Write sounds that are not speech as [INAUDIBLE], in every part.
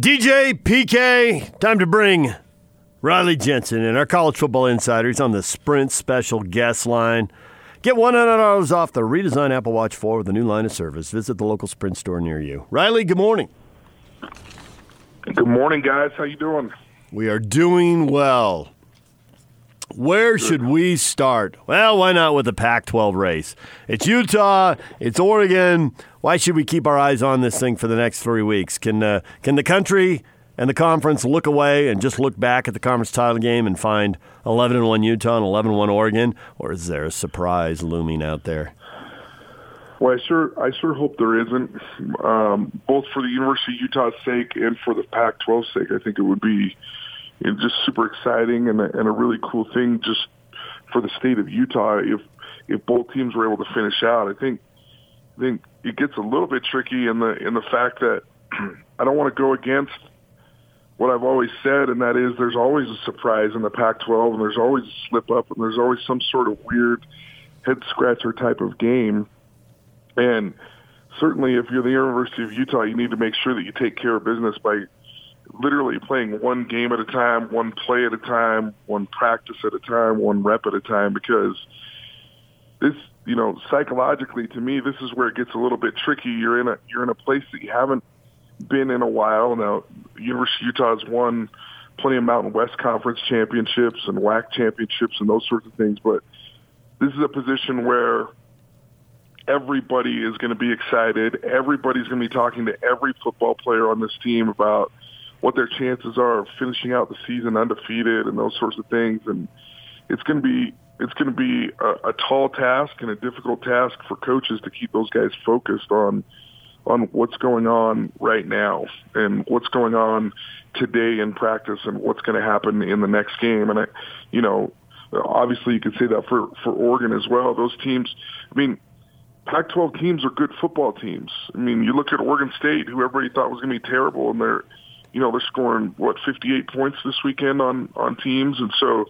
DJ PK, time to bring Riley Jensen and our college football insiders on the Sprint special guest line. Get $100 off the redesigned Apple Watch 4 with a new line of service. Visit the local Sprint store near you. Riley, good morning. Good morning, guys. How you doing? We are doing well. Where should we start? Well, why not with the Pac 12 race? It's Utah, it's Oregon. Why should we keep our eyes on this thing for the next three weeks? Can, uh, can the country and the conference look away and just look back at the conference title game and find 11 and 1 Utah and 11 1 Oregon? Or is there a surprise looming out there? Well, I sure, I sure hope there isn't. Um, both for the University of Utah's sake and for the Pac-12's sake, I think it would be you just super exciting and a, and a really cool thing just for the state of Utah if if both teams were able to finish out. I think I think it gets a little bit tricky in the in the fact that [CLEARS THROAT] I don't want to go against what I've always said, and that is there's always a surprise in the Pac-12, and there's always a slip up, and there's always some sort of weird head scratcher type of game. And certainly, if you're the University of Utah, you need to make sure that you take care of business by literally playing one game at a time, one play at a time, one practice at a time, one rep at a time, because this, you know, psychologically to me, this is where it gets a little bit tricky. You're in a you're in a place that you haven't been in a while. Now, University of Utah has won plenty of Mountain West Conference championships and WAC championships and those sorts of things, but this is a position where everybody is going to be excited. Everybody's going to be talking to every football player on this team about what their chances are of finishing out the season undefeated and those sorts of things. And it's going to be it's going to be a, a tall task and a difficult task for coaches to keep those guys focused on on what's going on right now and what's going on today in practice and what's going to happen in the next game. And I, you know, obviously you could say that for for Oregon as well. Those teams, I mean, Pac-12 teams are good football teams. I mean, you look at Oregon State, who everybody thought was going to be terrible, and they're you know they're scoring what 58 points this weekend on on teams, and so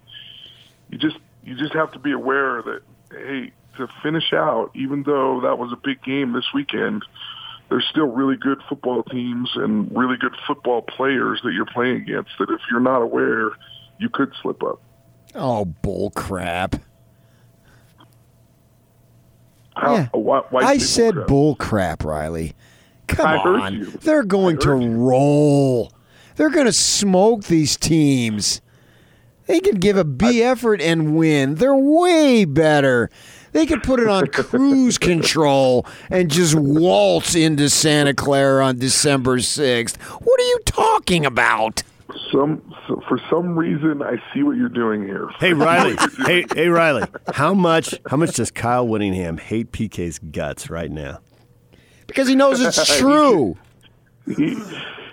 you just you just have to be aware that hey, to finish out, even though that was a big game this weekend, there's still really good football teams and really good football players that you're playing against. That if you're not aware, you could slip up. Oh, bull crap. How, Yeah. why, why I said bullcrap? bull crap, Riley. Come I on. They're going to you. roll. They're going to smoke these teams. They can give a B effort and win. They're way better. They could put it on cruise [LAUGHS] control and just waltz into Santa Clara on December 6th. What are you talking about? Some for some reason I see what you're doing here. Hey Riley, [LAUGHS] hey hey Riley, how much how much does Kyle Whittingham hate PK's guts right now? Because he knows it's [LAUGHS] true. he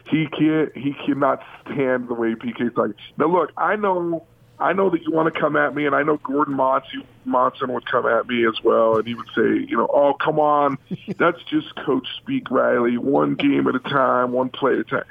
he can't he cannot stand the way PK's like. Now look, I know I know that you want to come at me, and I know Gordon Monson, Monson would come at me as well, and he would say, you know, oh come on, [LAUGHS] that's just coach speak, Riley. One game at a time, one play at a time.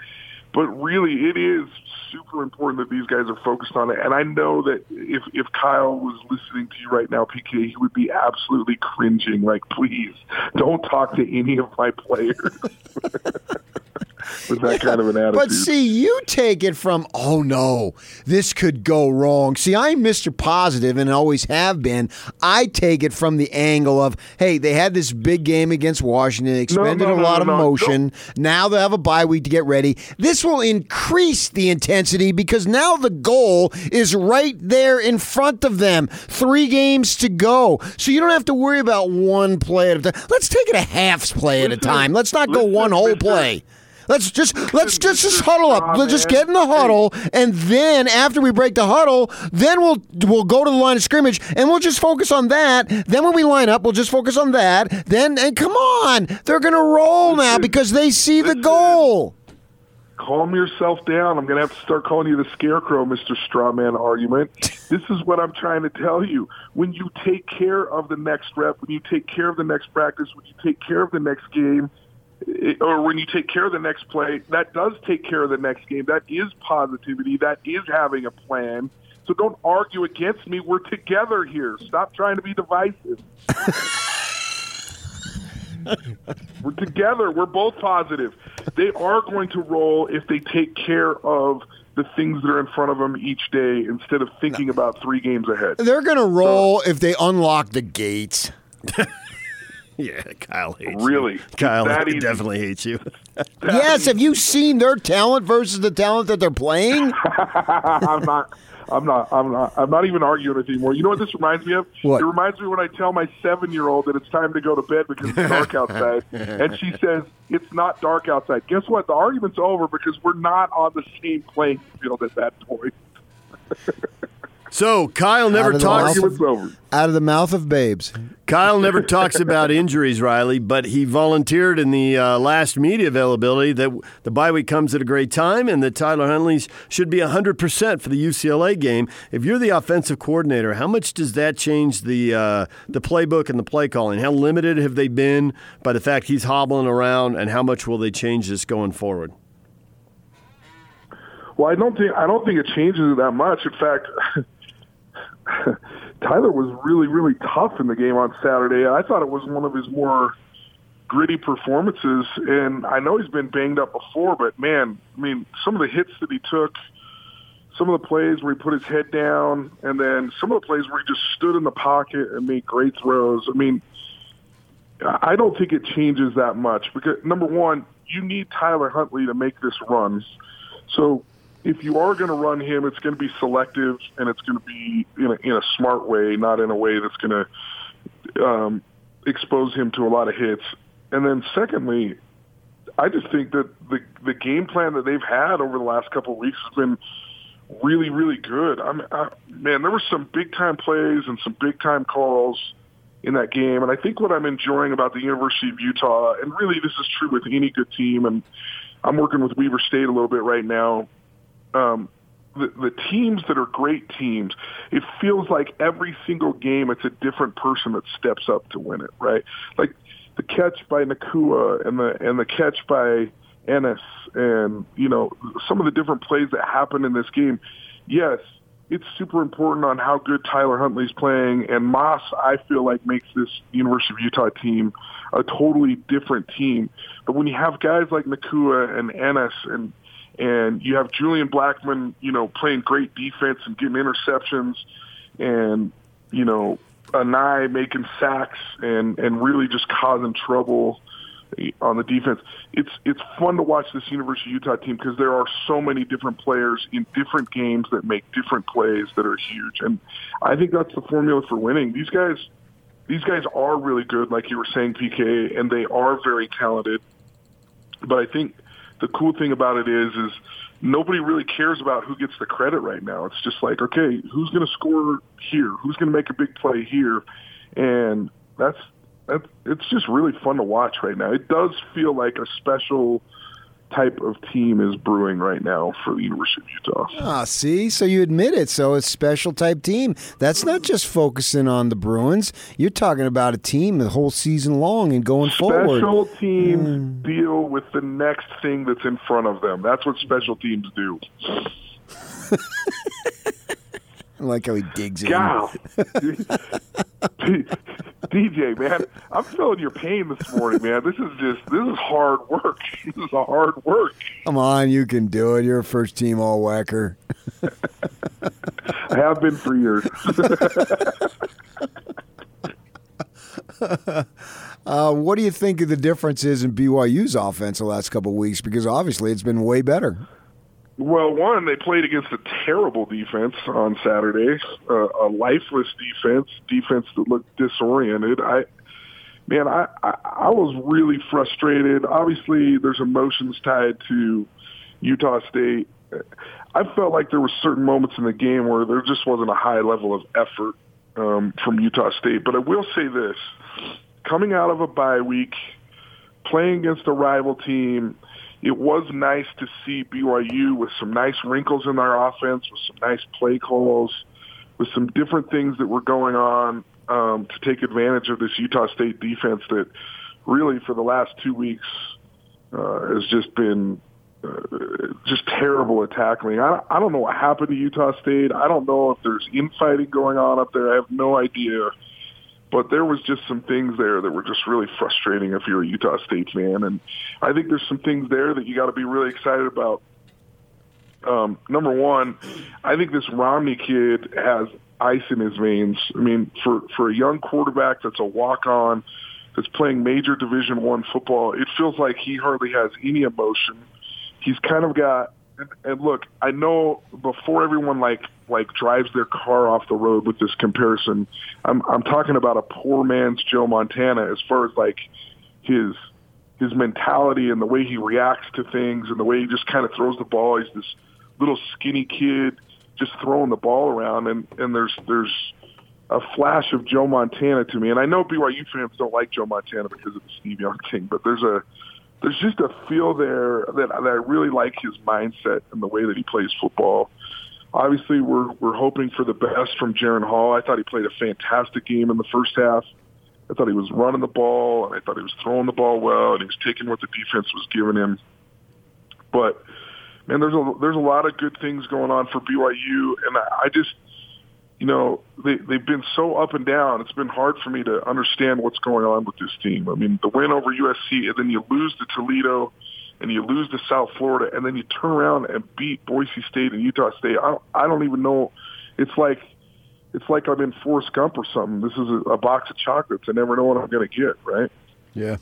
But really, it is super important that these guys are focused on it. And I know that if if Kyle was listening to you right now, PK, he would be absolutely cringing. Like, please don't talk to any of my players [LAUGHS] [LAUGHS] with that kind of an attitude. But see, you take it from, oh no, this could go wrong. See, I'm Mr. Positive and always have been. I take it from the angle of, hey, they had this big game against Washington, expended no, a no, lot no, of no. motion. Now they have a bye week to get ready. This will increase the intensity because now the goal is right there in front of them. Three games to go. So you don't have to worry about one play at a time. Let's take it a half play at a time. Let's not go one whole play. Let's just let's just, just huddle up. Let's just get in the huddle, and then after we break the huddle, then we'll we'll go to the line of scrimmage, and we'll just focus on that. Then when we line up, we'll just focus on that. Then and come on, they're gonna roll now because they see the goal. calm yourself down. I'm going to have to start calling you the scarecrow, Mr. Strawman argument. [LAUGHS] this is what I'm trying to tell you. When you take care of the next rep, when you take care of the next practice, when you take care of the next game, or when you take care of the next play, that does take care of the next game. That is positivity. That is having a plan. So don't argue against me. We're together here. Stop trying to be divisive. [LAUGHS] We're together. We're both positive. They are going to roll if they take care of the things that are in front of them each day instead of thinking about three games ahead. They're going to roll if they unlock the gates. [LAUGHS] [LAUGHS] Yeah, Kyle hates Really? you. Kyle That easy? definitely hates you. [LAUGHS] yes, have you seen their talent versus the talent that they're playing? [LAUGHS] I'm not. I'm not. I'm not. I'm not even arguing with you anymore. You know what this reminds me of? What? It reminds me when I tell my seven-year-old that it's time to go to bed because it's dark outside, and she says it's not dark outside. Guess what? The argument's over because we're not on the same playing field at that point. So Kyle never Out talks. mouth Argument's over. Out of the mouth of babes. Kyle never talks about injuries, Riley, but he volunteered in the uh, last media availability that the bye week comes at a great time and that Tyler Huntley's should be 100% for the UCLA game. If you're the offensive coordinator, how much does that change the uh, the playbook and the play calling? How limited have they been by the fact he's hobbling around, and how much will they change this going forward? Well, I don't think I don't think it changes it that much. In fact, [LAUGHS] [LAUGHS] Tyler was really really tough in the game on Saturday. I thought it was one of his more gritty performances, and I know he's been banged up before, but man, I mean, some of the hits that he took, some of the plays where he put his head down, and then some of the plays where he just stood in the pocket and made great throws. I mean, I don't think it changes that much because number one, you need Tyler Huntley to make this run. So if you are going to run him, it's going to be selective and it's going to be in a, in a smart way, not in a way that's going to um, expose him to a lot of hits. And then secondly, I just think that the the game plan that they've had over the last couple of weeks has been really, really good. I mean, I, man, there were some big time plays and some big time calls in that game. And I think what I'm enjoying about the University of Utah, and really this is true with any good team, and I'm working with Weber State a little bit right now. Um, the, the teams that are great teams, it feels like every single game it's a different person that steps up to win it, right? Like the catch by Nacua and the and the catch by Enis and you know some of the different plays that happen in this game. Yes, it's super important on how good Tyler Huntley's playing, and Moss I feel like makes this University of Utah team a totally different team. But when you have guys like Nacua and Enis and and you have Julian Blackmon, you know, playing great defense and getting interceptions, and you know, Anae making sacks and and really just causing trouble on the defense. It's it's fun to watch this University of Utah team because there are so many different players in different games that make different plays that are huge, and I think that's the formula for winning. These guys, these guys are really good, like you were saying, PK, and they are very talented. But I think the cool thing about it is, is nobody really cares about who gets the credit right now. It's just like, okay, who's going to score here? Who's going to make a big play here? And that's that. It's just really fun to watch right now. It does feel like a special type of team is brewing right now for the University of Utah. Ah, see, so you admit it. So it's special type team. That's not just focusing on the Bruins. You're talking about a team the whole season long and going forward. Special teams deal with the next thing that's in front of them. That's what special teams do. [LAUGHS] I like how he digs in. [LAUGHS] DJ, man, I'm feeling your pain this morning, man. This is just this is hard work. [LAUGHS] This is a hard work. Come on, you can do it. You're a first team all whacker. I have been for years. [LAUGHS] Uh, what do you think of the difference is in BYU's offense the last couple of weeks? Because obviously it's been way better. Well, one, they played against a terrible defense on Saturday, uh, a lifeless defense, defense that looked disoriented. I, man, I, I, I was really frustrated. Obviously, there's emotions tied to Utah State. I felt like there were certain moments in the game where there just wasn't a high level of effort um, from Utah State. But I will say this: coming out of a bye week, playing against a rival team it was nice to see BYU with some nice wrinkles in their offense, with some nice play calls, with some different things that were going on um, to take advantage of this Utah State defense that really for the last two weeks uh, has just been uh, just terrible at tackling. I, I don't know what happened to Utah State. I don't know if there's infighting going on up there. I have no idea. But there was just some things there that were just really frustrating if you're a Utah State fan. And I think there's some things there that you got to be really excited about. Um, number one, I think this Romney kid has ice in his veins. I mean, for for a young quarterback that's a walk on, that's playing major Division One football, it feels like he hardly has any emotion. He's kind of got and, and look, I know before everyone like like drives their car off the road with this comparison, I'm I'm talking about a poor man's Joe Montana as far as like his his mentality and the way he reacts to things and the way he just kind of throws the ball. He's this little skinny kid just throwing the ball around and and there's there's a flash of Joe Montana to me. And I know BYU fans don't like Joe Montana because of the Steve Young thing, but there's a there's just a feel there that, that I really like his mindset and the way that he plays football. Obviously, we're we're hoping for the best from Jaren Hall. I thought he played a fantastic game in the first half. I thought he was running the ball, and I thought he was throwing the ball well, and he was taking what the defense was giving him. But man, there's a there's a lot of good things going on for BYU, and I, I just you know, they, they've been so up and down. It's been hard for me to understand what's going on with this team. I mean, the win over USC, and then you lose to Toledo, and you lose to South Florida, and then you turn around and beat Boise State and Utah State. I don't, I don't even know. It's like it's like I'm in Forrest Gump or something. This is a, a box of chocolates. I never know what I'm going to get. Right? Yeah.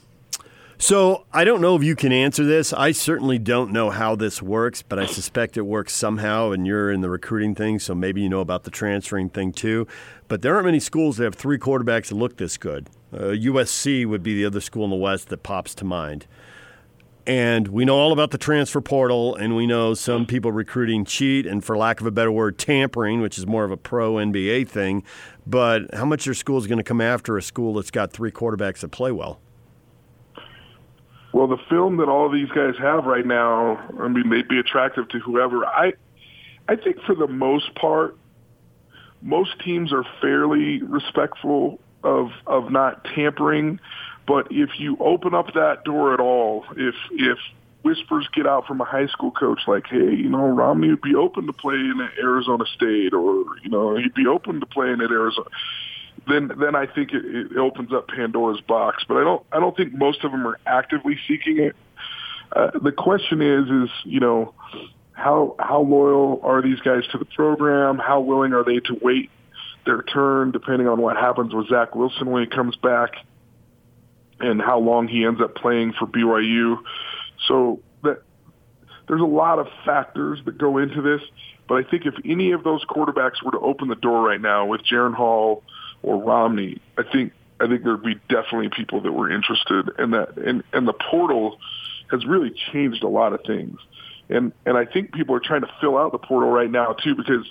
So I don't know if you can answer this. I certainly don't know how this works, but I suspect it works somehow. And you're in the recruiting thing, so maybe you know about the transferring thing too. But there aren't many schools that have three quarterbacks that look this good. Uh, USC would be the other school in the West that pops to mind. And we know all about the transfer portal, and we know some people recruiting cheat and, for lack of a better word, tampering, which is more of a pro NBA thing. But how much your school is going to come after a school that's got three quarterbacks that play well? Well, the film that all these guys have right now, I mean, they'd be attractive to whoever. I, I think for the most part, most teams are fairly respectful of of not tampering. But if you open up that door at all, if if whispers get out from a high school coach like, hey, you know, Romney would be open to playing at Arizona State, or you know, he'd be open to playing at Arizona then then I think it, it opens up Pandora's box. But I don't I don't think most of them are actively seeking it. Uh, the question is is you know how how loyal are these guys to the program? How willing are they to wait their turn, depending on what happens with Zach Wilson when he comes back, and how long he ends up playing for BYU. So that there's a lot of factors that go into this. But I think if any of those quarterbacks were to open the door right now with Jaren Hall, or Romney, I think I think there'd be definitely people that were interested in that. And and the portal has really changed a lot of things. And and I think people are trying to fill out the portal right now too because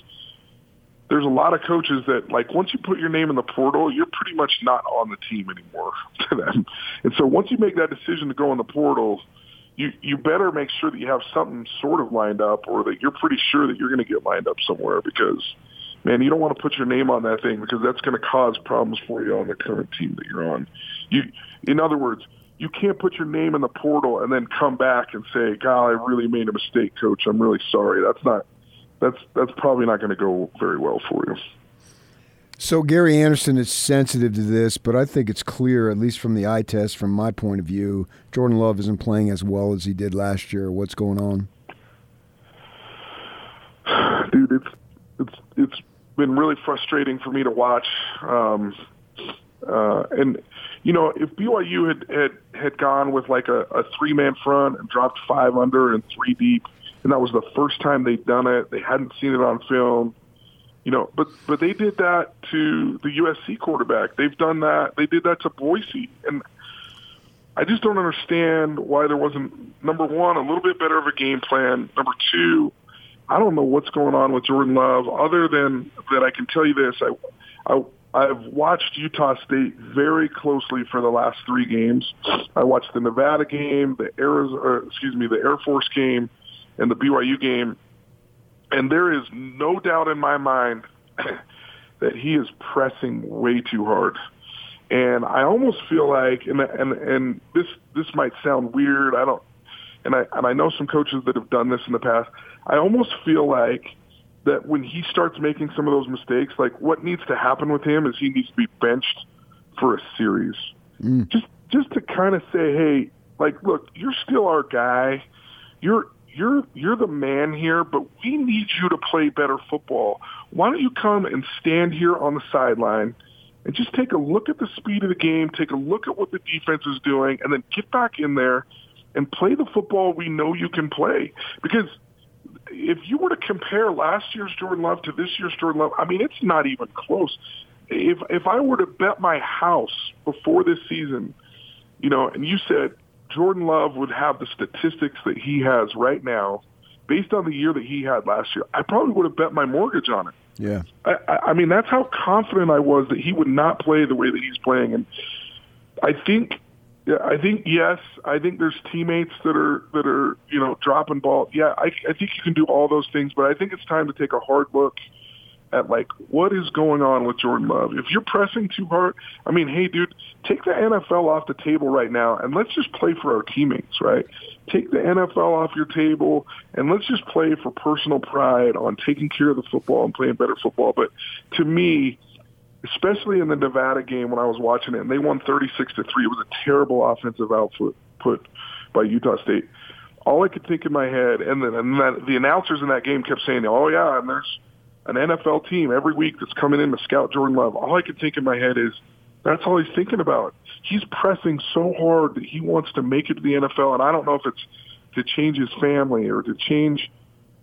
there's a lot of coaches that like once you put your name in the portal, you're pretty much not on the team anymore [LAUGHS] to them. And so once you make that decision to go in the portal, you you better make sure that you have something sort of lined up or that you're pretty sure that you're going to get lined up somewhere because man, you don't want to put your name on that thing because that's going to cause problems for you on the current team that you're on. You, in other words, you can't put your name in the portal and then come back and say, "God, I really made a mistake, coach. I'm really sorry." That's not. That's that's probably not going to go very well for you. So Gary Anderson is sensitive to this, but I think it's clear, at least from the eye test, from my point of view, Jordan Love isn't playing as well as he did last year. What's going on? [SIGHS] Dude, it's it's it's been really frustrating for me to watch. Um, uh, and you know, if BYU had had had gone with like a, a three man front and dropped five under and three deep, and that was the first time they'd done it, they hadn't seen it on film. You know, but but they did that to the USC quarterback. They've done that. They did that to Boise, and I just don't understand why there wasn't number one a little bit better of a game plan. Number two, I don't know what's going on with Jordan Love, other than that I can tell you this: I, I I've watched Utah State very closely for the last three games. I watched the Nevada game, the Arizona, excuse me, the Air Force game, and the BYU game, and there is no doubt in my mind [CLEARS THROAT] that he is pressing way too hard. And I almost feel like, and and and this this might sound weird. I don't, and I and I know some coaches that have done this in the past. I almost feel like that when he starts making some of those mistakes, like what needs to happen with him is he needs to be benched for for a series. Mm. Just just to kind of say, hey, like, look, you're still our guy. You're you're you're the man here, but we need you to play better football. Why don't you come and stand here on the sideline and just take a look at the speed of the game, take a look at what the defense is doing, and then get back in there and play the football we know you can play. Because if you were to compare last year's Jordan Love to this year's Jordan Love, I mean, it's not even close. If if I were to bet my house before this season, you know, and you said Jordan Love would have the statistics that he has right now, based on the year that he had last year, I probably would have bet my mortgage on it. Yeah. I, I mean, that's how confident I was that he would not play the way that he's playing, and I think, I think yes, I think there's teammates that are that are you know dropping ball. Yeah, I, I think you can do all those things, but I think it's time to take a hard look at like what is going on with Jordan Love. If you're pressing too hard, I mean, hey, dude, take the NFL off the table right now, and let's just play for our teammates, right? Take the NFL off your table, and let's just play for personal pride on taking care of the football and playing better football. But to me, especially in the Nevada game when I was watching it, and they won 36 to three. It was a terrible offensive output put by Utah State. All I could think in my head, and then and that, the announcers in that game kept saying, "Oh yeah," and there's an NFL team every week that's coming in to scout Jordan Love. All I could think in my head is, that's all he's thinking about. He's pressing so hard that he wants to make it to the NFL, and I don't know if it's to change his family or to change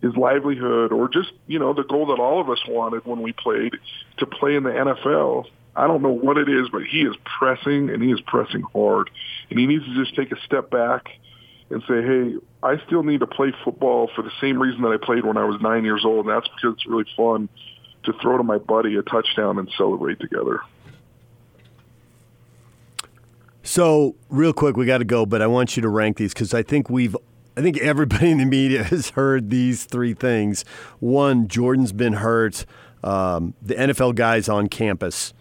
his livelihood or just, you know, the goal that all of us wanted when we played to play in the NFL. I don't know what it is, but he is pressing and he is pressing hard. And he needs to just take a step back and say, hey, I still need to play football for the same reason that I played when I was nine years old. And that's because it's really fun to throw to my buddy a touchdown and celebrate together. So, real quick, we got to go, but I want you to rank these because I think we've, I think everybody in the media [LAUGHS] has heard these three things. One, Jordan's been hurt. Um, the NFL guys on campus,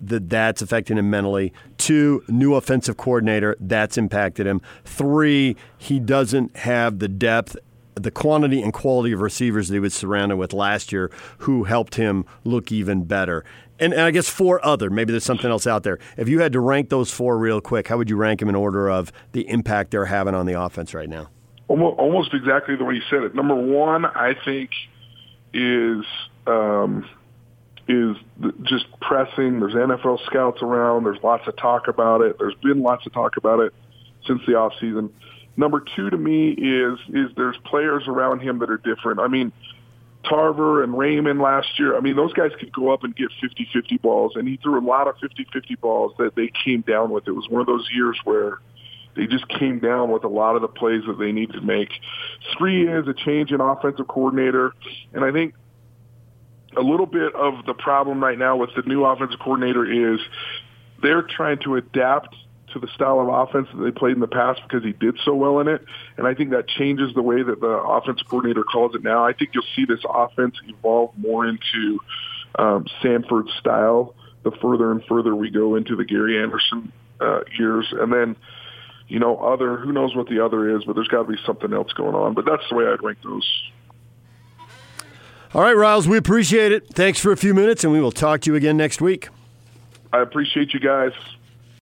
that that's affecting him mentally. Two, new offensive coordinator, that's impacted him. Three, he doesn't have the depth the quantity and quality of receivers that he was surrounded with last year who helped him look even better. And, and, I guess four other, maybe there's something else out there. If you had to rank those four real quick, how would you rank them in order of the impact they're having on the offense right now? Almost, exactly the way you said it. Number one, I think, is um, is just pressing. There's NFL scouts around. There's lots of talk about it. There's been lots of talk about it since the off season. Number two to me is is there's players around him that are different. I mean, Tarver and Raymond last year, I mean, those guys could go up and get 50-50 balls, and he threw a lot of 50-50 balls that they came down with. It was one of those years where they just came down with a lot of the plays that they needed to make. Three is a change in offensive coordinator, and I think a little bit of the problem right now with the new offensive coordinator is they're trying to adapt to the style of offense that they played in the past because he did so well in it. And I think that changes the way that the offensive coordinator calls it now. I think you'll see this offense evolve more into um, Sanford style the further and further we go into the Gary Anderson uh, years. And then, you know, other, who knows what the other is, but there's got to be something else going on. But that's the way I'd rank those. All right, Riles, we appreciate it. Thanks for a few minutes, and we will talk to you again next week. I appreciate you guys.